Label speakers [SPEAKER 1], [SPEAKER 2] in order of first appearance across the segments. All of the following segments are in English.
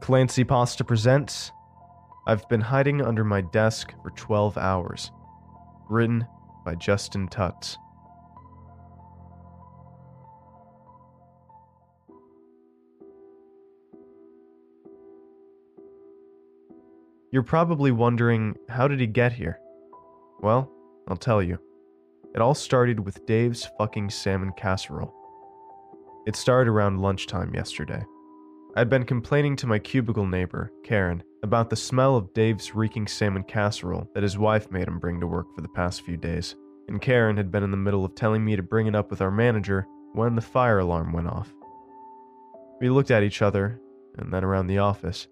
[SPEAKER 1] Clancy Pasta presents I've Been Hiding Under My Desk for 12 Hours. Written by Justin Tutts. You're probably wondering, how did he get here? Well, I'll tell you. It all started with Dave's fucking salmon casserole. It started around lunchtime yesterday. I'd been complaining to my cubicle neighbor, Karen, about the smell of Dave's reeking salmon casserole that his wife made him bring to work for the past few days, and Karen had been in the middle of telling me to bring it up with our manager when the fire alarm went off. We looked at each other, and then around the office.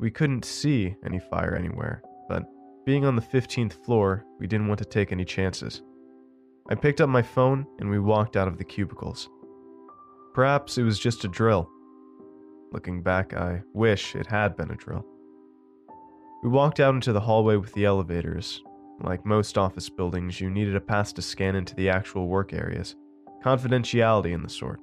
[SPEAKER 1] We couldn't see any fire anywhere, but being on the 15th floor, we didn't want to take any chances. I picked up my phone and we walked out of the cubicles. Perhaps it was just a drill. Looking back, I wish it had been a drill. We walked out into the hallway with the elevators. Like most office buildings, you needed a pass to scan into the actual work areas, confidentiality and the sort.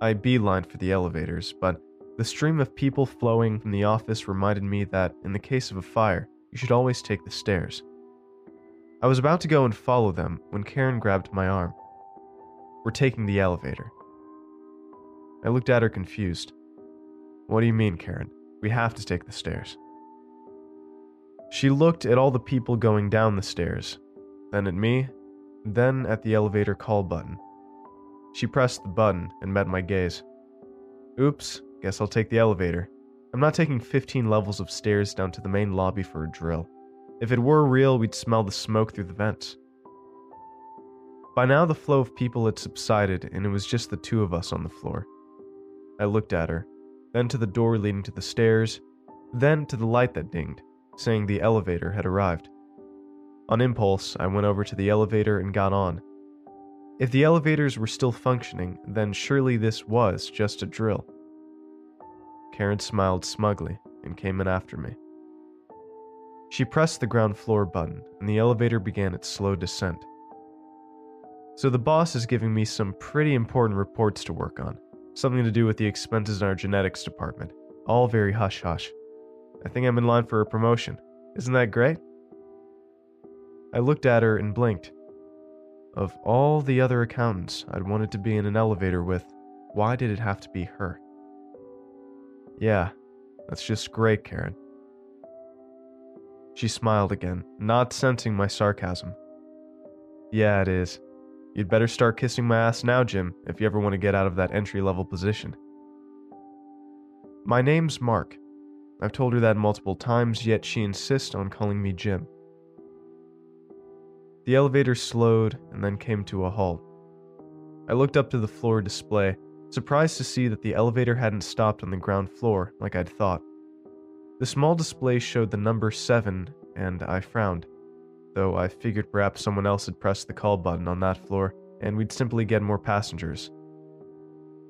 [SPEAKER 1] I beelined for the elevators, but the stream of people flowing from the office reminded me that, in the case of a fire, you should always take the stairs. I was about to go and follow them when Karen grabbed my arm. We're taking the elevator. I looked at her confused. What do you mean, Karen? We have to take the stairs. She looked at all the people going down the stairs, then at me, then at the elevator call button. She pressed the button and met my gaze. Oops, Guess I'll take the elevator. I'm not taking 15 levels of stairs down to the main lobby for a drill. If it were real, we'd smell the smoke through the vents. By now, the flow of people had subsided, and it was just the two of us on the floor. I looked at her, then to the door leading to the stairs, then to the light that dinged, saying the elevator had arrived. On impulse, I went over to the elevator and got on. If the elevators were still functioning, then surely this was just a drill. Karen smiled smugly and came in after me. She pressed the ground floor button, and the elevator began its slow descent. So the boss is giving me some pretty important reports to work on, something to do with the expenses in our genetics department, all very hush hush. I think I'm in line for a promotion. Isn't that great? I looked at her and blinked. Of all the other accountants I'd wanted to be in an elevator with, why did it have to be her? Yeah, that's just great, Karen. She smiled again, not sensing my sarcasm. Yeah, it is. You'd better start kissing my ass now, Jim, if you ever want to get out of that entry level position. My name's Mark. I've told her that multiple times, yet she insists on calling me Jim. The elevator slowed and then came to a halt. I looked up to the floor display surprised to see that the elevator hadn't stopped on the ground floor like I'd thought. The small display showed the number 7, and I frowned, though I figured perhaps someone else had pressed the call button on that floor and we'd simply get more passengers.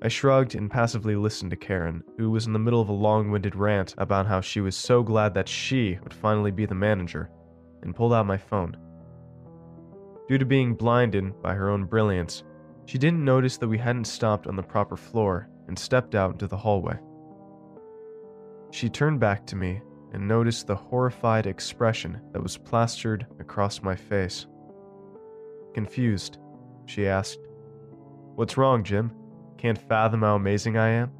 [SPEAKER 1] I shrugged and passively listened to Karen, who was in the middle of a long winded rant about how she was so glad that she would finally be the manager, and pulled out my phone. Due to being blinded by her own brilliance, she didn't notice that we hadn't stopped on the proper floor and stepped out into the hallway. She turned back to me and noticed the horrified expression that was plastered across my face. Confused, she asked, What's wrong, Jim? Can't fathom how amazing I am?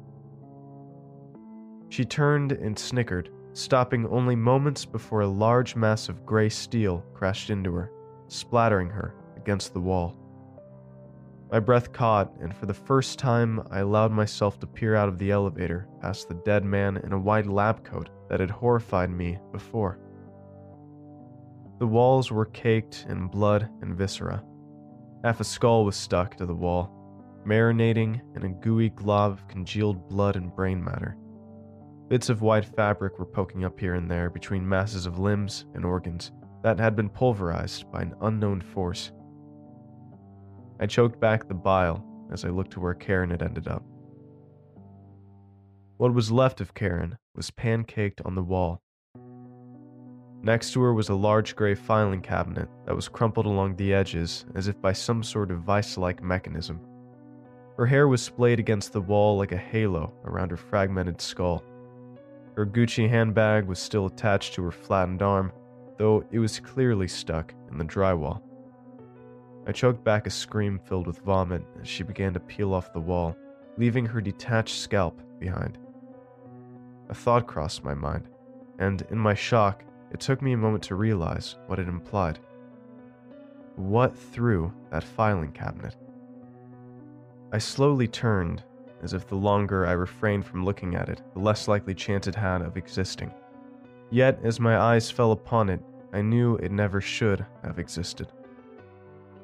[SPEAKER 1] She turned and snickered, stopping only moments before a large mass of gray steel crashed into her, splattering her against the wall. My breath caught, and for the first time, I allowed myself to peer out of the elevator past the dead man in a white lab coat that had horrified me before. The walls were caked in blood and viscera. Half a skull was stuck to the wall, marinating in a gooey glob of congealed blood and brain matter. Bits of white fabric were poking up here and there between masses of limbs and organs that had been pulverized by an unknown force. I choked back the bile as I looked to where Karen had ended up. What was left of Karen was pancaked on the wall. Next to her was a large gray filing cabinet that was crumpled along the edges as if by some sort of vice like mechanism. Her hair was splayed against the wall like a halo around her fragmented skull. Her Gucci handbag was still attached to her flattened arm, though it was clearly stuck in the drywall. I choked back a scream filled with vomit as she began to peel off the wall, leaving her detached scalp behind. A thought crossed my mind, and in my shock, it took me a moment to realize what it implied. What through that filing cabinet? I slowly turned, as if the longer I refrained from looking at it, the less likely chance it had of existing. Yet, as my eyes fell upon it, I knew it never should have existed.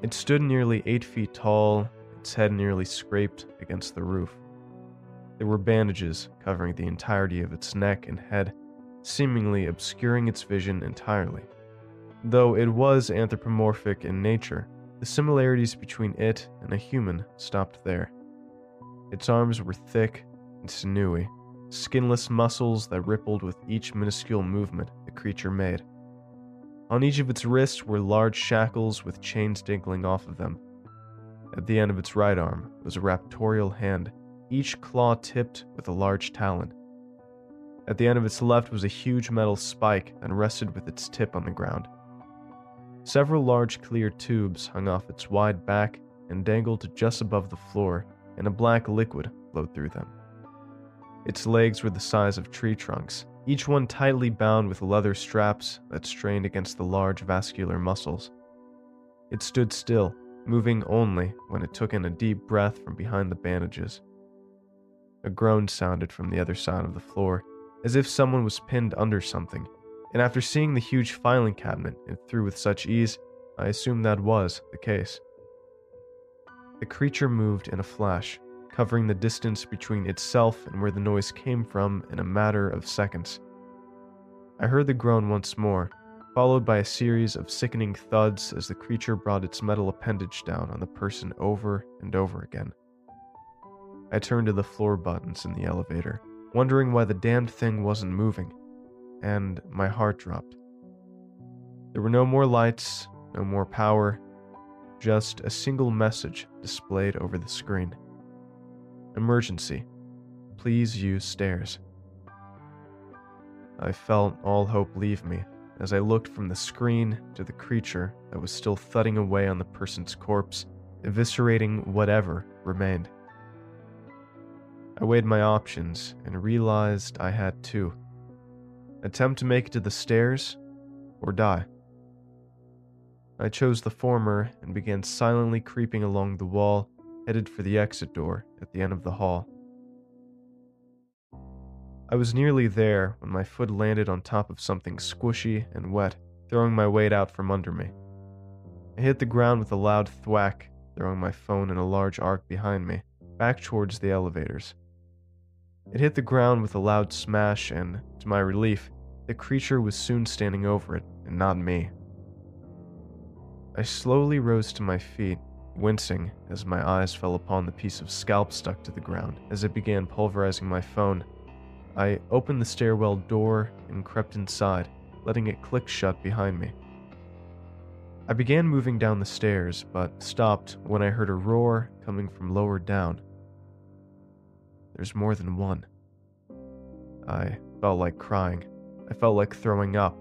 [SPEAKER 1] It stood nearly eight feet tall, its head nearly scraped against the roof. There were bandages covering the entirety of its neck and head, seemingly obscuring its vision entirely. Though it was anthropomorphic in nature, the similarities between it and a human stopped there. Its arms were thick and sinewy, skinless muscles that rippled with each minuscule movement the creature made. On each of its wrists were large shackles with chains dangling off of them. At the end of its right arm was a raptorial hand each claw tipped with a large talon. At the end of its left was a huge metal spike that rested with its tip on the ground. Several large clear tubes hung off its wide back and dangled just above the floor, and a black liquid flowed through them. Its legs were the size of tree trunks, each one tightly bound with leather straps that strained against the large vascular muscles. It stood still, moving only when it took in a deep breath from behind the bandages. A groan sounded from the other side of the floor, as if someone was pinned under something, and after seeing the huge filing cabinet it threw with such ease, I assumed that was the case. The creature moved in a flash, covering the distance between itself and where the noise came from in a matter of seconds. I heard the groan once more, followed by a series of sickening thuds as the creature brought its metal appendage down on the person over and over again. I turned to the floor buttons in the elevator, wondering why the damned thing wasn't moving, and my heart dropped. There were no more lights, no more power, just a single message displayed over the screen Emergency. Please use stairs. I felt all hope leave me as I looked from the screen to the creature that was still thudding away on the person's corpse, eviscerating whatever remained. I weighed my options and realized I had two attempt to make it to the stairs or die. I chose the former and began silently creeping along the wall, headed for the exit door at the end of the hall. I was nearly there when my foot landed on top of something squishy and wet, throwing my weight out from under me. I hit the ground with a loud thwack, throwing my phone in a large arc behind me, back towards the elevators. It hit the ground with a loud smash, and, to my relief, the creature was soon standing over it, and not me. I slowly rose to my feet, wincing as my eyes fell upon the piece of scalp stuck to the ground as it began pulverizing my phone. I opened the stairwell door and crept inside, letting it click shut behind me. I began moving down the stairs, but stopped when I heard a roar coming from lower down. There's more than one. I felt like crying. I felt like throwing up.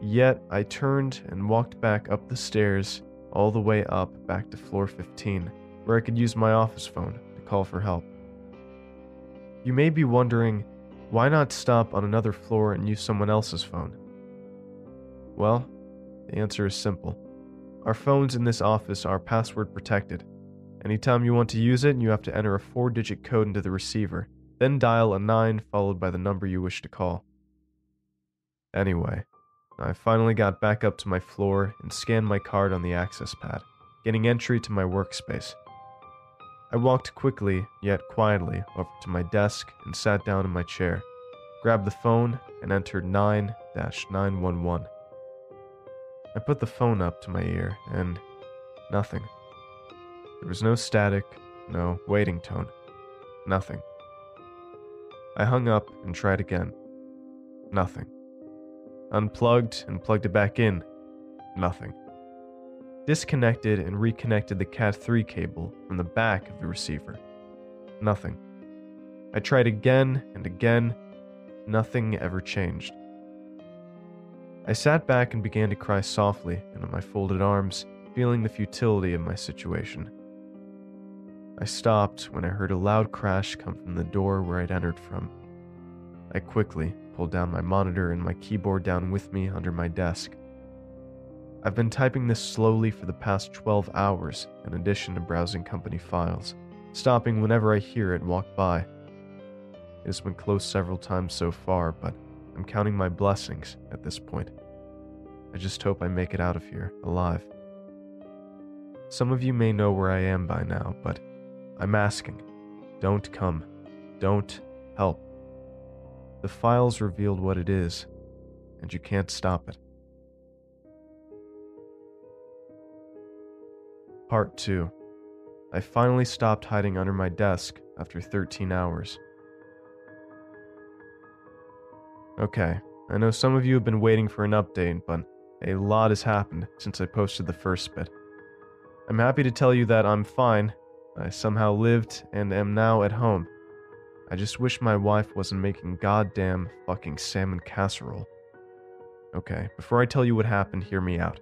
[SPEAKER 1] Yet I turned and walked back up the stairs, all the way up back to floor 15, where I could use my office phone to call for help. You may be wondering, why not stop on another floor and use someone else's phone? Well, the answer is simple. Our phones in this office are password protected, Anytime you want to use it, you have to enter a four digit code into the receiver, then dial a 9 followed by the number you wish to call. Anyway, I finally got back up to my floor and scanned my card on the access pad, getting entry to my workspace. I walked quickly, yet quietly, over to my desk and sat down in my chair, grabbed the phone, and entered 9 911. I put the phone up to my ear, and nothing. There was no static, no waiting tone, nothing. I hung up and tried again. Nothing. Unplugged and plugged it back in. Nothing. Disconnected and reconnected the Cat 3 cable from the back of the receiver. Nothing. I tried again and again. nothing ever changed. I sat back and began to cry softly and on my folded arms, feeling the futility of my situation. I stopped when I heard a loud crash come from the door where I'd entered from. I quickly pulled down my monitor and my keyboard down with me under my desk. I've been typing this slowly for the past 12 hours, in addition to browsing company files, stopping whenever I hear it walk by. It has been close several times so far, but I'm counting my blessings at this point. I just hope I make it out of here alive. Some of you may know where I am by now, but I'm asking. Don't come. Don't help. The files revealed what it is, and you can't stop it. Part 2 I finally stopped hiding under my desk after 13 hours. Okay, I know some of you have been waiting for an update, but a lot has happened since I posted the first bit. I'm happy to tell you that I'm fine. I somehow lived and am now at home. I just wish my wife wasn't making goddamn fucking salmon casserole. Okay, before I tell you what happened, hear me out.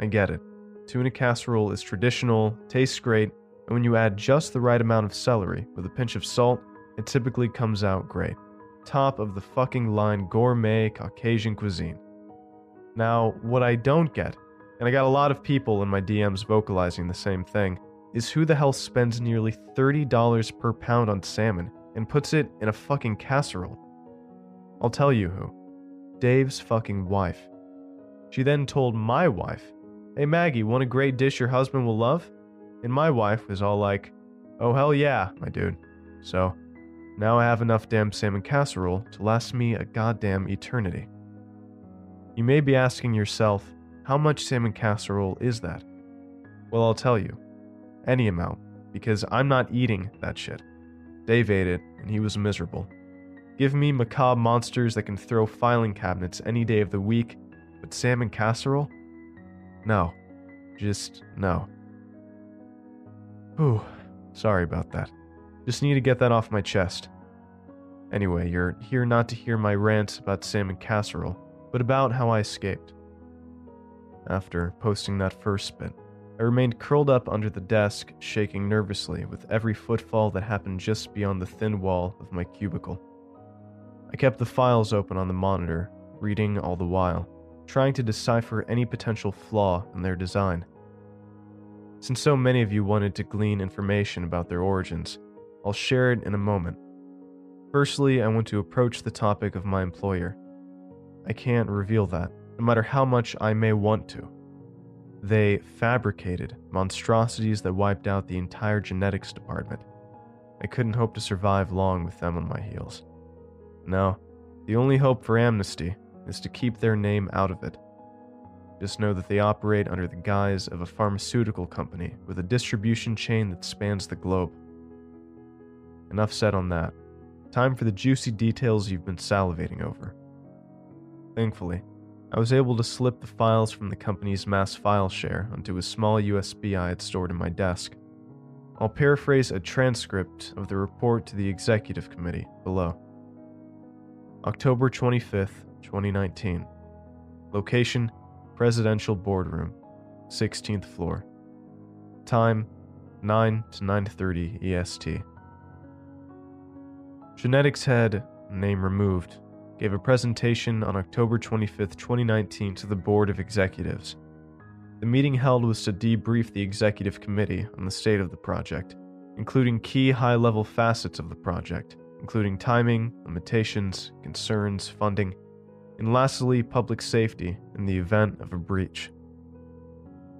[SPEAKER 1] I get it. Tuna casserole is traditional, tastes great, and when you add just the right amount of celery with a pinch of salt, it typically comes out great top of the fucking line gourmet Caucasian cuisine. Now, what I don't get, and I got a lot of people in my DMs vocalizing the same thing, is who the hell spends nearly $30 per pound on salmon and puts it in a fucking casserole? I'll tell you who. Dave's fucking wife. She then told my wife, Hey Maggie, want a great dish your husband will love? And my wife was all like, Oh hell yeah, my dude. So, now I have enough damn salmon casserole to last me a goddamn eternity. You may be asking yourself, how much salmon casserole is that? Well, I'll tell you. Any amount, because I'm not eating that shit. Dave ate it, and he was miserable. Give me macabre monsters that can throw filing cabinets any day of the week, but salmon casserole? No. Just no. Whew. Sorry about that. Just need to get that off my chest. Anyway, you're here not to hear my rant about salmon casserole, but about how I escaped. After posting that first bit, I remained curled up under the desk, shaking nervously with every footfall that happened just beyond the thin wall of my cubicle. I kept the files open on the monitor, reading all the while, trying to decipher any potential flaw in their design. Since so many of you wanted to glean information about their origins, I'll share it in a moment. Firstly, I want to approach the topic of my employer. I can't reveal that, no matter how much I may want to. They fabricated monstrosities that wiped out the entire genetics department. I couldn't hope to survive long with them on my heels. No, the only hope for amnesty is to keep their name out of it. Just know that they operate under the guise of a pharmaceutical company with a distribution chain that spans the globe. Enough said on that. Time for the juicy details you've been salivating over. Thankfully, I was able to slip the files from the company's mass file share onto a small USB I had stored in my desk. I'll paraphrase a transcript of the report to the executive committee below. October 25th, 2019. Location Presidential Boardroom, 16th floor. Time 9 to 9:30 EST. Genetics head, name removed, gave a presentation on October 25, 2019 to the Board of Executives. The meeting held was to debrief the executive committee on the state of the project, including key high level facets of the project, including timing, limitations, concerns, funding, and lastly, public safety in the event of a breach.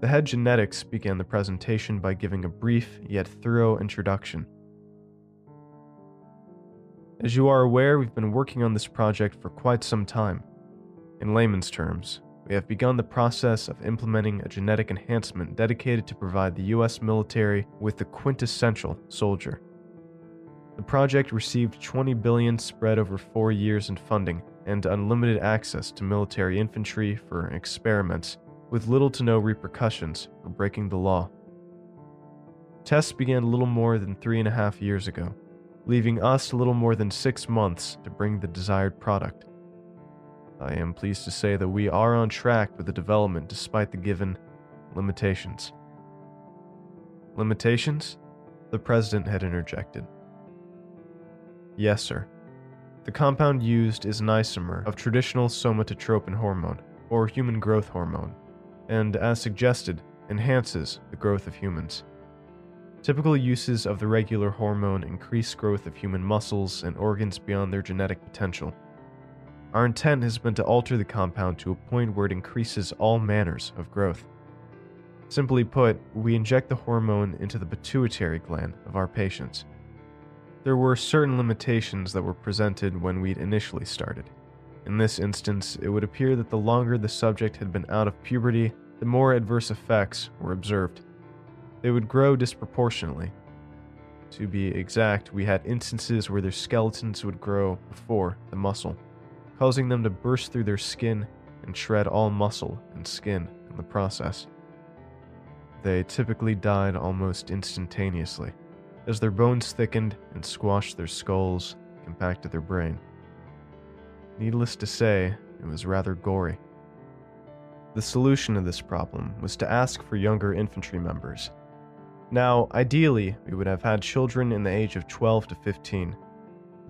[SPEAKER 1] The head genetics began the presentation by giving a brief yet thorough introduction as you are aware, we've been working on this project for quite some time. In layman's terms, we have begun the process of implementing a genetic enhancement dedicated to provide the US military with the quintessential soldier. The project received 20 billion spread over 4 years in funding and unlimited access to military infantry for experiments with little to no repercussions for breaking the law. Tests began little more than three and a half years ago leaving us a little more than six months to bring the desired product. I am pleased to say that we are on track with the development despite the given limitations. Limitations? The president had interjected. Yes, sir. The compound used is an isomer of traditional somatotropin hormone, or human growth hormone, and as suggested, enhances the growth of humans. Typical uses of the regular hormone increase growth of human muscles and organs beyond their genetic potential. Our intent has been to alter the compound to a point where it increases all manners of growth. Simply put, we inject the hormone into the pituitary gland of our patients. There were certain limitations that were presented when we'd initially started. In this instance, it would appear that the longer the subject had been out of puberty, the more adverse effects were observed. They would grow disproportionately. To be exact, we had instances where their skeletons would grow before the muscle, causing them to burst through their skin and shred all muscle and skin in the process. They typically died almost instantaneously, as their bones thickened and squashed their skulls, compacted their brain. Needless to say, it was rather gory. The solution to this problem was to ask for younger infantry members. Now, ideally, we would have had children in the age of 12 to 15.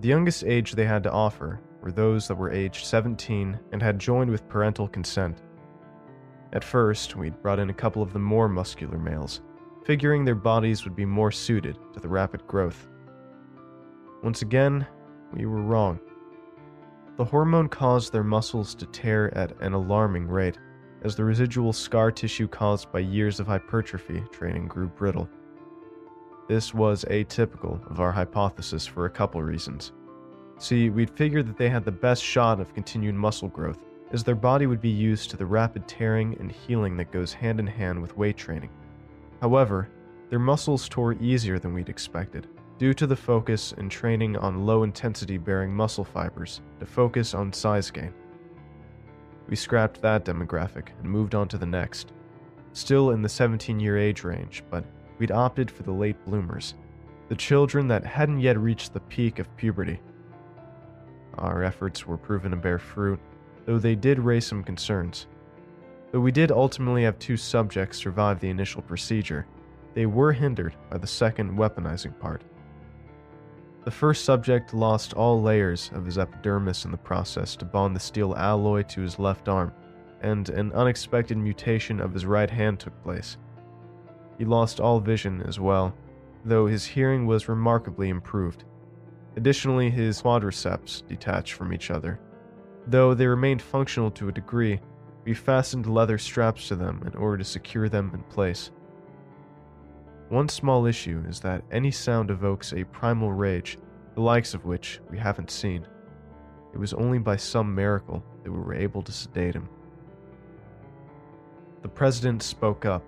[SPEAKER 1] The youngest age they had to offer were those that were aged 17 and had joined with parental consent. At first, we'd brought in a couple of the more muscular males, figuring their bodies would be more suited to the rapid growth. Once again, we were wrong. The hormone caused their muscles to tear at an alarming rate, as the residual scar tissue caused by years of hypertrophy training grew brittle. This was atypical of our hypothesis for a couple reasons. See, we'd figured that they had the best shot of continued muscle growth, as their body would be used to the rapid tearing and healing that goes hand in hand with weight training. However, their muscles tore easier than we'd expected, due to the focus and training on low intensity bearing muscle fibers to focus on size gain. We scrapped that demographic and moved on to the next. Still in the 17 year age range, but we'd opted for the late bloomers, the children that hadn't yet reached the peak of puberty. Our efforts were proven to bear fruit, though they did raise some concerns. Though we did ultimately have two subjects survive the initial procedure, they were hindered by the second weaponizing part. The first subject lost all layers of his epidermis in the process to bond the steel alloy to his left arm, and an unexpected mutation of his right hand took place. He lost all vision as well, though his hearing was remarkably improved. Additionally, his quadriceps detached from each other. Though they remained functional to a degree, we fastened leather straps to them in order to secure them in place. One small issue is that any sound evokes a primal rage, the likes of which we haven't seen. It was only by some miracle that we were able to sedate him. The president spoke up.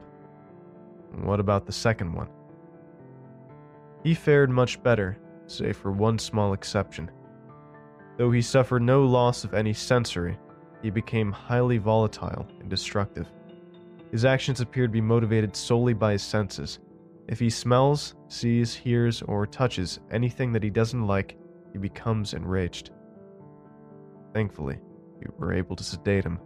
[SPEAKER 1] What about the second one? He fared much better, save for one small exception. Though he suffered no loss of any sensory, he became highly volatile and destructive. His actions appeared to be motivated solely by his senses, if he smells, sees, hears, or touches anything that he doesn't like, he becomes enraged. Thankfully, we were able to sedate him,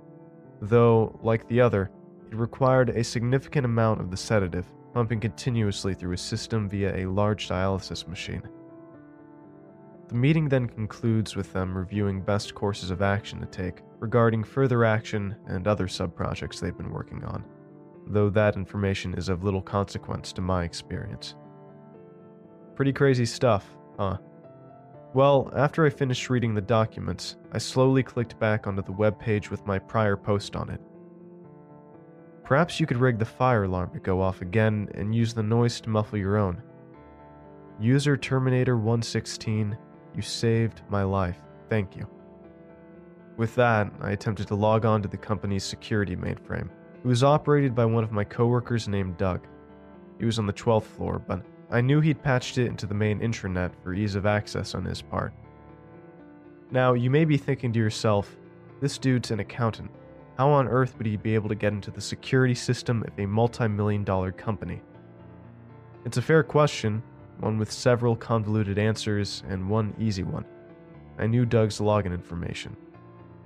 [SPEAKER 1] though, like the other, it required a significant amount of the sedative, pumping continuously through his system via a large dialysis machine. The meeting then concludes with them reviewing best courses of action to take regarding further action and other sub projects they've been working on though that information is of little consequence to my experience. Pretty crazy stuff, huh? Well, after I finished reading the documents, I slowly clicked back onto the web page with my prior post on it. Perhaps you could rig the fire alarm to go off again and use the noise to muffle your own. User Terminator 116, you saved my life. Thank you. With that, I attempted to log on to the company's security mainframe. It was operated by one of my coworkers named Doug. He was on the 12th floor, but I knew he'd patched it into the main intranet for ease of access on his part. Now, you may be thinking to yourself, this dude's an accountant. How on earth would he be able to get into the security system of a multi million dollar company? It's a fair question, one with several convoluted answers and one easy one. I knew Doug's login information.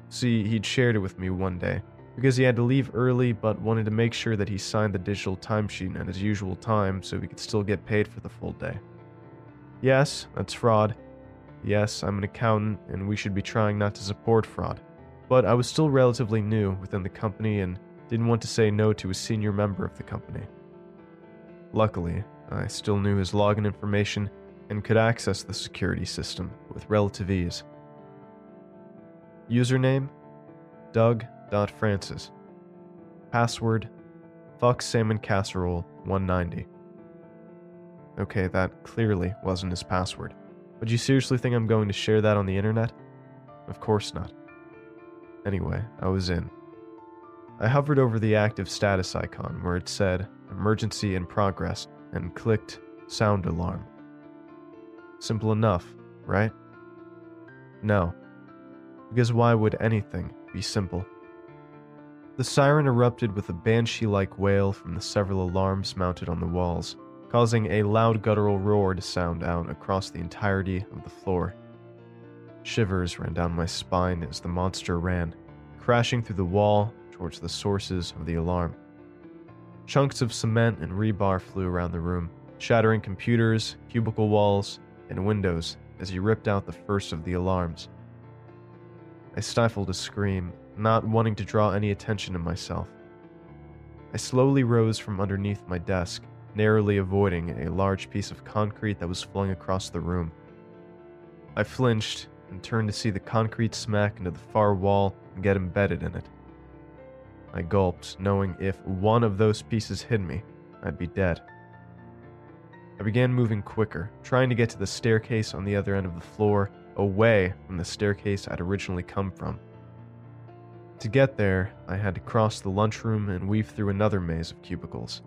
[SPEAKER 1] See, he'd shared it with me one day, because he had to leave early but wanted to make sure that he signed the digital timesheet at his usual time so he could still get paid for the full day. Yes, that's fraud. Yes, I'm an accountant and we should be trying not to support fraud. But I was still relatively new within the company and didn't want to say no to a senior member of the company. Luckily, I still knew his login information and could access the security system with relative ease. Username Doug.Francis. Password Fuck Salmon Casserole 190. Okay, that clearly wasn't his password. But you seriously think I'm going to share that on the internet? Of course not. Anyway, I was in. I hovered over the active status icon where it said Emergency in Progress and clicked Sound Alarm. Simple enough, right? No. Because why would anything be simple? The siren erupted with a banshee like wail from the several alarms mounted on the walls, causing a loud guttural roar to sound out across the entirety of the floor. Shivers ran down my spine as the monster ran, crashing through the wall towards the sources of the alarm. Chunks of cement and rebar flew around the room, shattering computers, cubicle walls, and windows as he ripped out the first of the alarms. I stifled a scream, not wanting to draw any attention to myself. I slowly rose from underneath my desk, narrowly avoiding a large piece of concrete that was flung across the room. I flinched and turned to see the concrete smack into the far wall and get embedded in it. I gulped, knowing if one of those pieces hit me, I'd be dead. I began moving quicker, trying to get to the staircase on the other end of the floor, away from the staircase I'd originally come from. To get there, I had to cross the lunchroom and weave through another maze of cubicles.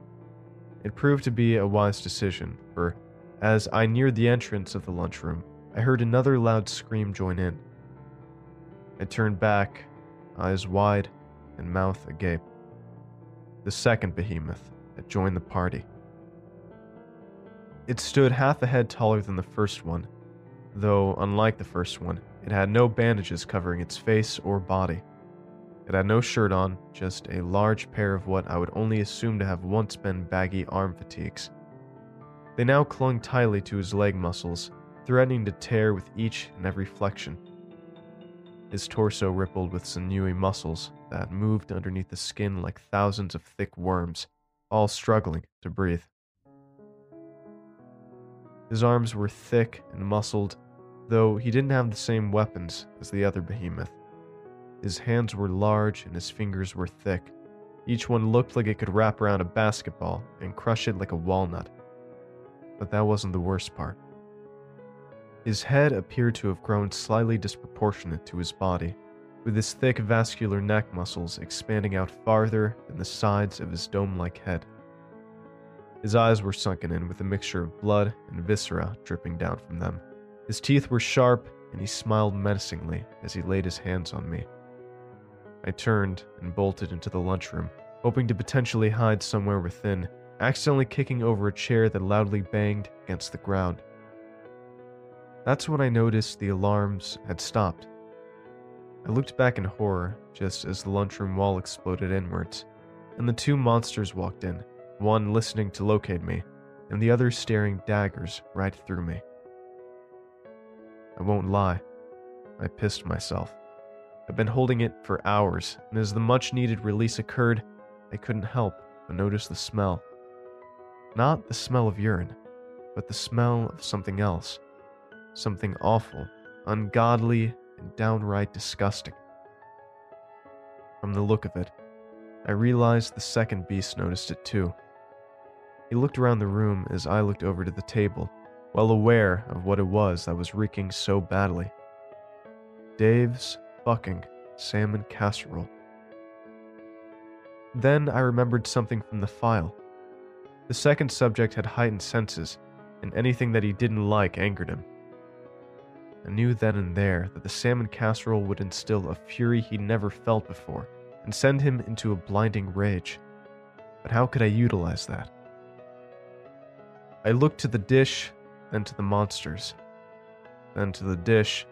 [SPEAKER 1] It proved to be a wise decision, for as I neared the entrance of the lunchroom, I heard another loud scream join in. I turned back, eyes wide and mouth agape. The second behemoth had joined the party. It stood half a head taller than the first one, though, unlike the first one, it had no bandages covering its face or body. It had no shirt on, just a large pair of what I would only assume to have once been baggy arm fatigues. They now clung tightly to his leg muscles, threatening to tear with each and every flexion. His torso rippled with sinewy muscles that moved underneath the skin like thousands of thick worms, all struggling to breathe. His arms were thick and muscled, though he didn't have the same weapons as the other behemoth. His hands were large and his fingers were thick. Each one looked like it could wrap around a basketball and crush it like a walnut. But that wasn't the worst part. His head appeared to have grown slightly disproportionate to his body, with his thick vascular neck muscles expanding out farther than the sides of his dome like head. His eyes were sunken in with a mixture of blood and viscera dripping down from them. His teeth were sharp, and he smiled menacingly as he laid his hands on me. I turned and bolted into the lunchroom, hoping to potentially hide somewhere within, accidentally kicking over a chair that loudly banged against the ground. That's when I noticed the alarms had stopped. I looked back in horror just as the lunchroom wall exploded inwards, and the two monsters walked in, one listening to locate me, and the other staring daggers right through me. I won't lie, I pissed myself. I've been holding it for hours, and as the much needed release occurred, I couldn't help but notice the smell. Not the smell of urine, but the smell of something else. Something awful, ungodly, and downright disgusting. From the look of it, I realized the second beast noticed it too. He looked around the room as I looked over to the table, well aware of what it was that was reeking so badly. Dave's fucking salmon casserole. Then I remembered something from the file. The second subject had heightened senses, and anything that he didn't like angered him. I knew then and there that the salmon casserole would instill a fury he'd never felt before and send him into a blinding rage. But how could I utilize that? I looked to the dish, then to the monsters, then to the dish,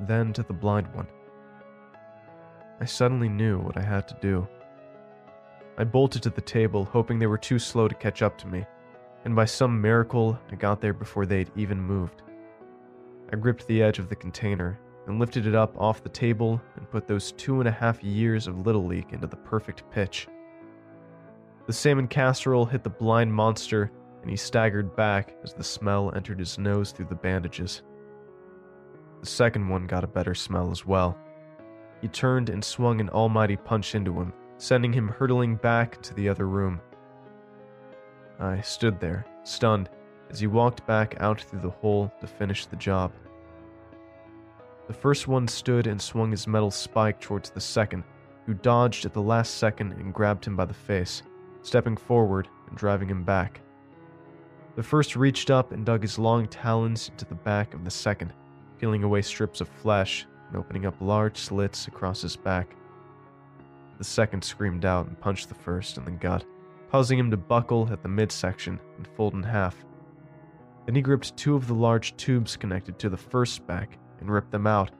[SPEAKER 1] then to the blind one. I suddenly knew what I had to do. I bolted to the table, hoping they were too slow to catch up to me, and by some miracle, I got there before they'd even moved. I gripped the edge of the container and lifted it up off the table and put those two and a half years of Little League into the perfect pitch. The salmon casserole hit the blind monster, and he staggered back as the smell entered his nose through the bandages. The second one got a better smell as well. He turned and swung an almighty punch into him, sending him hurtling back to the other room. I stood there, stunned, as he walked back out through the hole to finish the job. The first one stood and swung his metal spike towards the second, who dodged at the last second and grabbed him by the face, stepping forward and driving him back. The first reached up and dug his long talons into the back of the second, peeling away strips of flesh and opening up large slits across his back. The second screamed out and punched the first in the gut, causing him to buckle at the midsection and fold in half. Then he gripped two of the large tubes connected to the first back and ripped them out,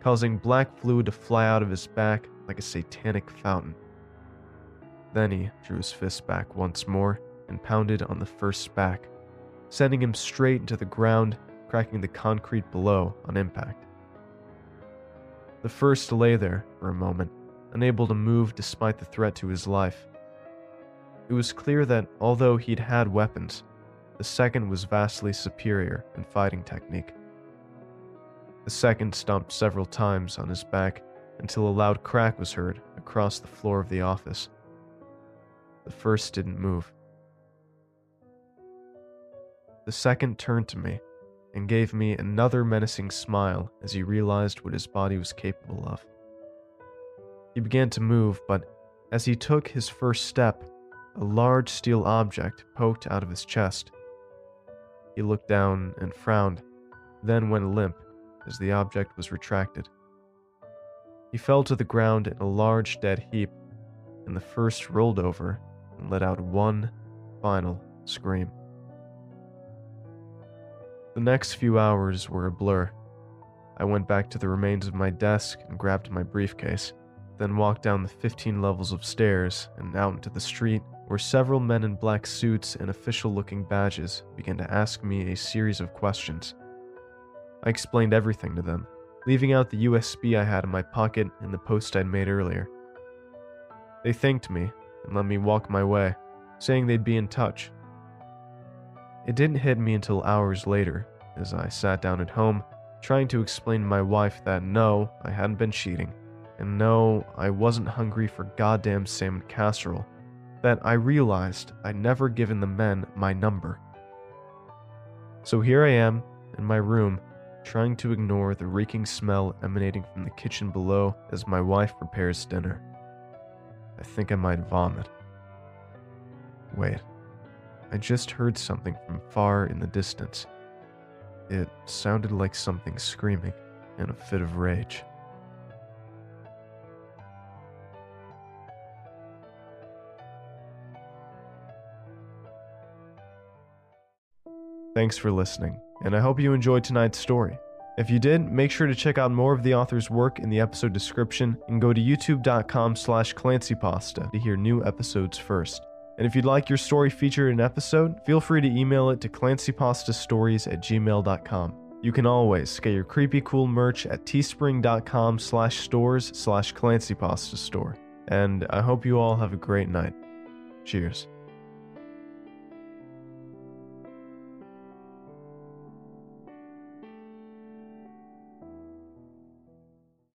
[SPEAKER 1] causing black fluid to fly out of his back like a satanic fountain. Then he drew his fist back once more and pounded on the first back, sending him straight into the ground, cracking the concrete below on impact. The first lay there for a moment, unable to move despite the threat to his life. It was clear that although he'd had weapons, the second was vastly superior in fighting technique. The second stomped several times on his back until a loud crack was heard across the floor of the office. The first didn't move. The second turned to me and gave me another menacing smile as he realized what his body was capable of. He began to move, but as he took his first step, a large steel object poked out of his chest. He looked down and frowned, then went limp as the object was retracted. He fell to the ground in a large dead heap, and the first rolled over and let out one final scream. The next few hours were a blur. I went back to the remains of my desk and grabbed my briefcase, then walked down the 15 levels of stairs and out into the street where several men in black suits and official looking badges began to ask me a series of questions. I explained everything to them, leaving out the USB I had in my pocket and the post I'd made earlier. They thanked me and let me walk my way, saying they'd be in touch. It didn't hit me until hours later, as I sat down at home, trying to explain to my wife that no, I hadn't been cheating, and no, I wasn't hungry for goddamn salmon casserole, that I realized I'd never given the men my number. So here I am, in my room, trying to ignore the reeking smell emanating from the kitchen below as my wife prepares dinner. I think I might vomit. Wait, I just heard something from far in the distance. It sounded like something screaming in a fit of rage. Thanks for listening, and I hope you enjoyed tonight's story. If you did, make sure to check out more of the author's work in the episode description and go to youtube.com slash clancypasta to hear new episodes first. And if you'd like your story featured in an episode, feel free to email it to clancypastastories at gmail.com. You can always get your creepy cool merch at teespring.com slash stores slash clancypastastore. And I hope you all have a great night. Cheers.